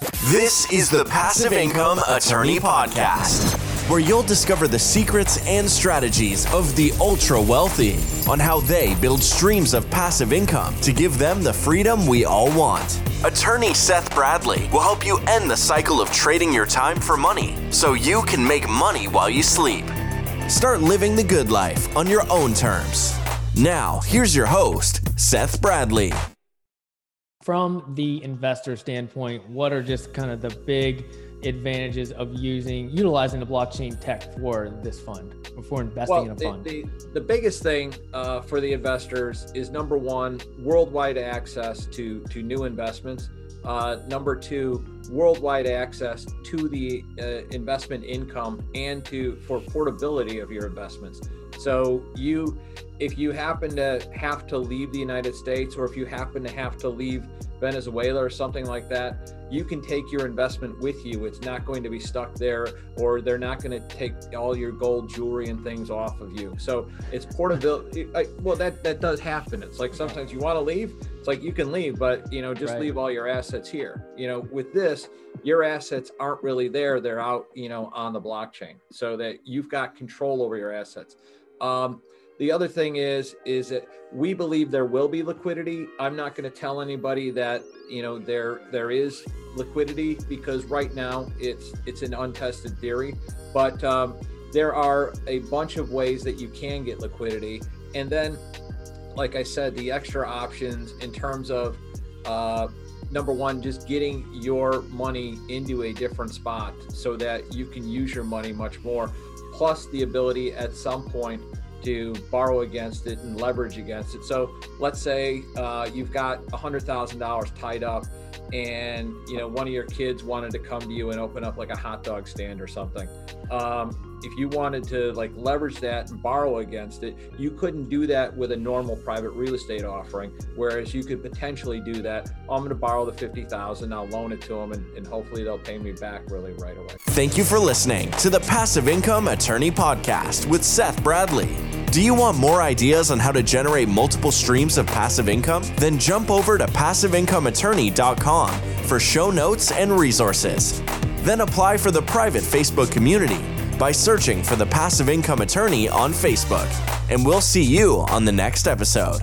This is the Passive Income Attorney Podcast, where you'll discover the secrets and strategies of the ultra wealthy on how they build streams of passive income to give them the freedom we all want. Attorney Seth Bradley will help you end the cycle of trading your time for money so you can make money while you sleep. Start living the good life on your own terms. Now, here's your host, Seth Bradley. From the investor standpoint, what are just kind of the big advantages of using utilizing the blockchain tech for this fund before investing well, in a the, fund? The, the biggest thing uh, for the investors is number one, worldwide access to to new investments. Uh, number two, worldwide access to the uh, investment income and to for portability of your investments. So you, if you happen to have to leave the United States, or if you happen to have to leave Venezuela or something like that, you can take your investment with you. It's not going to be stuck there, or they're not going to take all your gold jewelry and things off of you. So it's portability. Well, that that does happen. It's like sometimes you want to leave. It's like you can leave, but you know, just right. leave all your assets here. You know, with this, your assets aren't really there. They're out, you know, on the blockchain, so that you've got control over your assets. Um, the other thing is, is that we believe there will be liquidity. I'm not going to tell anybody that you know there there is liquidity because right now it's it's an untested theory. But um, there are a bunch of ways that you can get liquidity, and then, like I said, the extra options in terms of uh, number one, just getting your money into a different spot so that you can use your money much more, plus the ability at some point to borrow against it and leverage against it. So let's say uh, you've got $100,000 tied up and you know one of your kids wanted to come to you and open up like a hot dog stand or something. Um, if you wanted to like leverage that and borrow against it, you couldn't do that with a normal private real estate offering. Whereas you could potentially do that. Oh, I'm going to borrow the 50,000, I'll loan it to them and, and hopefully they'll pay me back really right away. Thank you for listening to the Passive Income Attorney Podcast with Seth Bradley. Do you want more ideas on how to generate multiple streams of passive income? Then jump over to passiveincomeattorney.com for show notes and resources. Then apply for the private Facebook community by searching for the Passive Income Attorney on Facebook. And we'll see you on the next episode.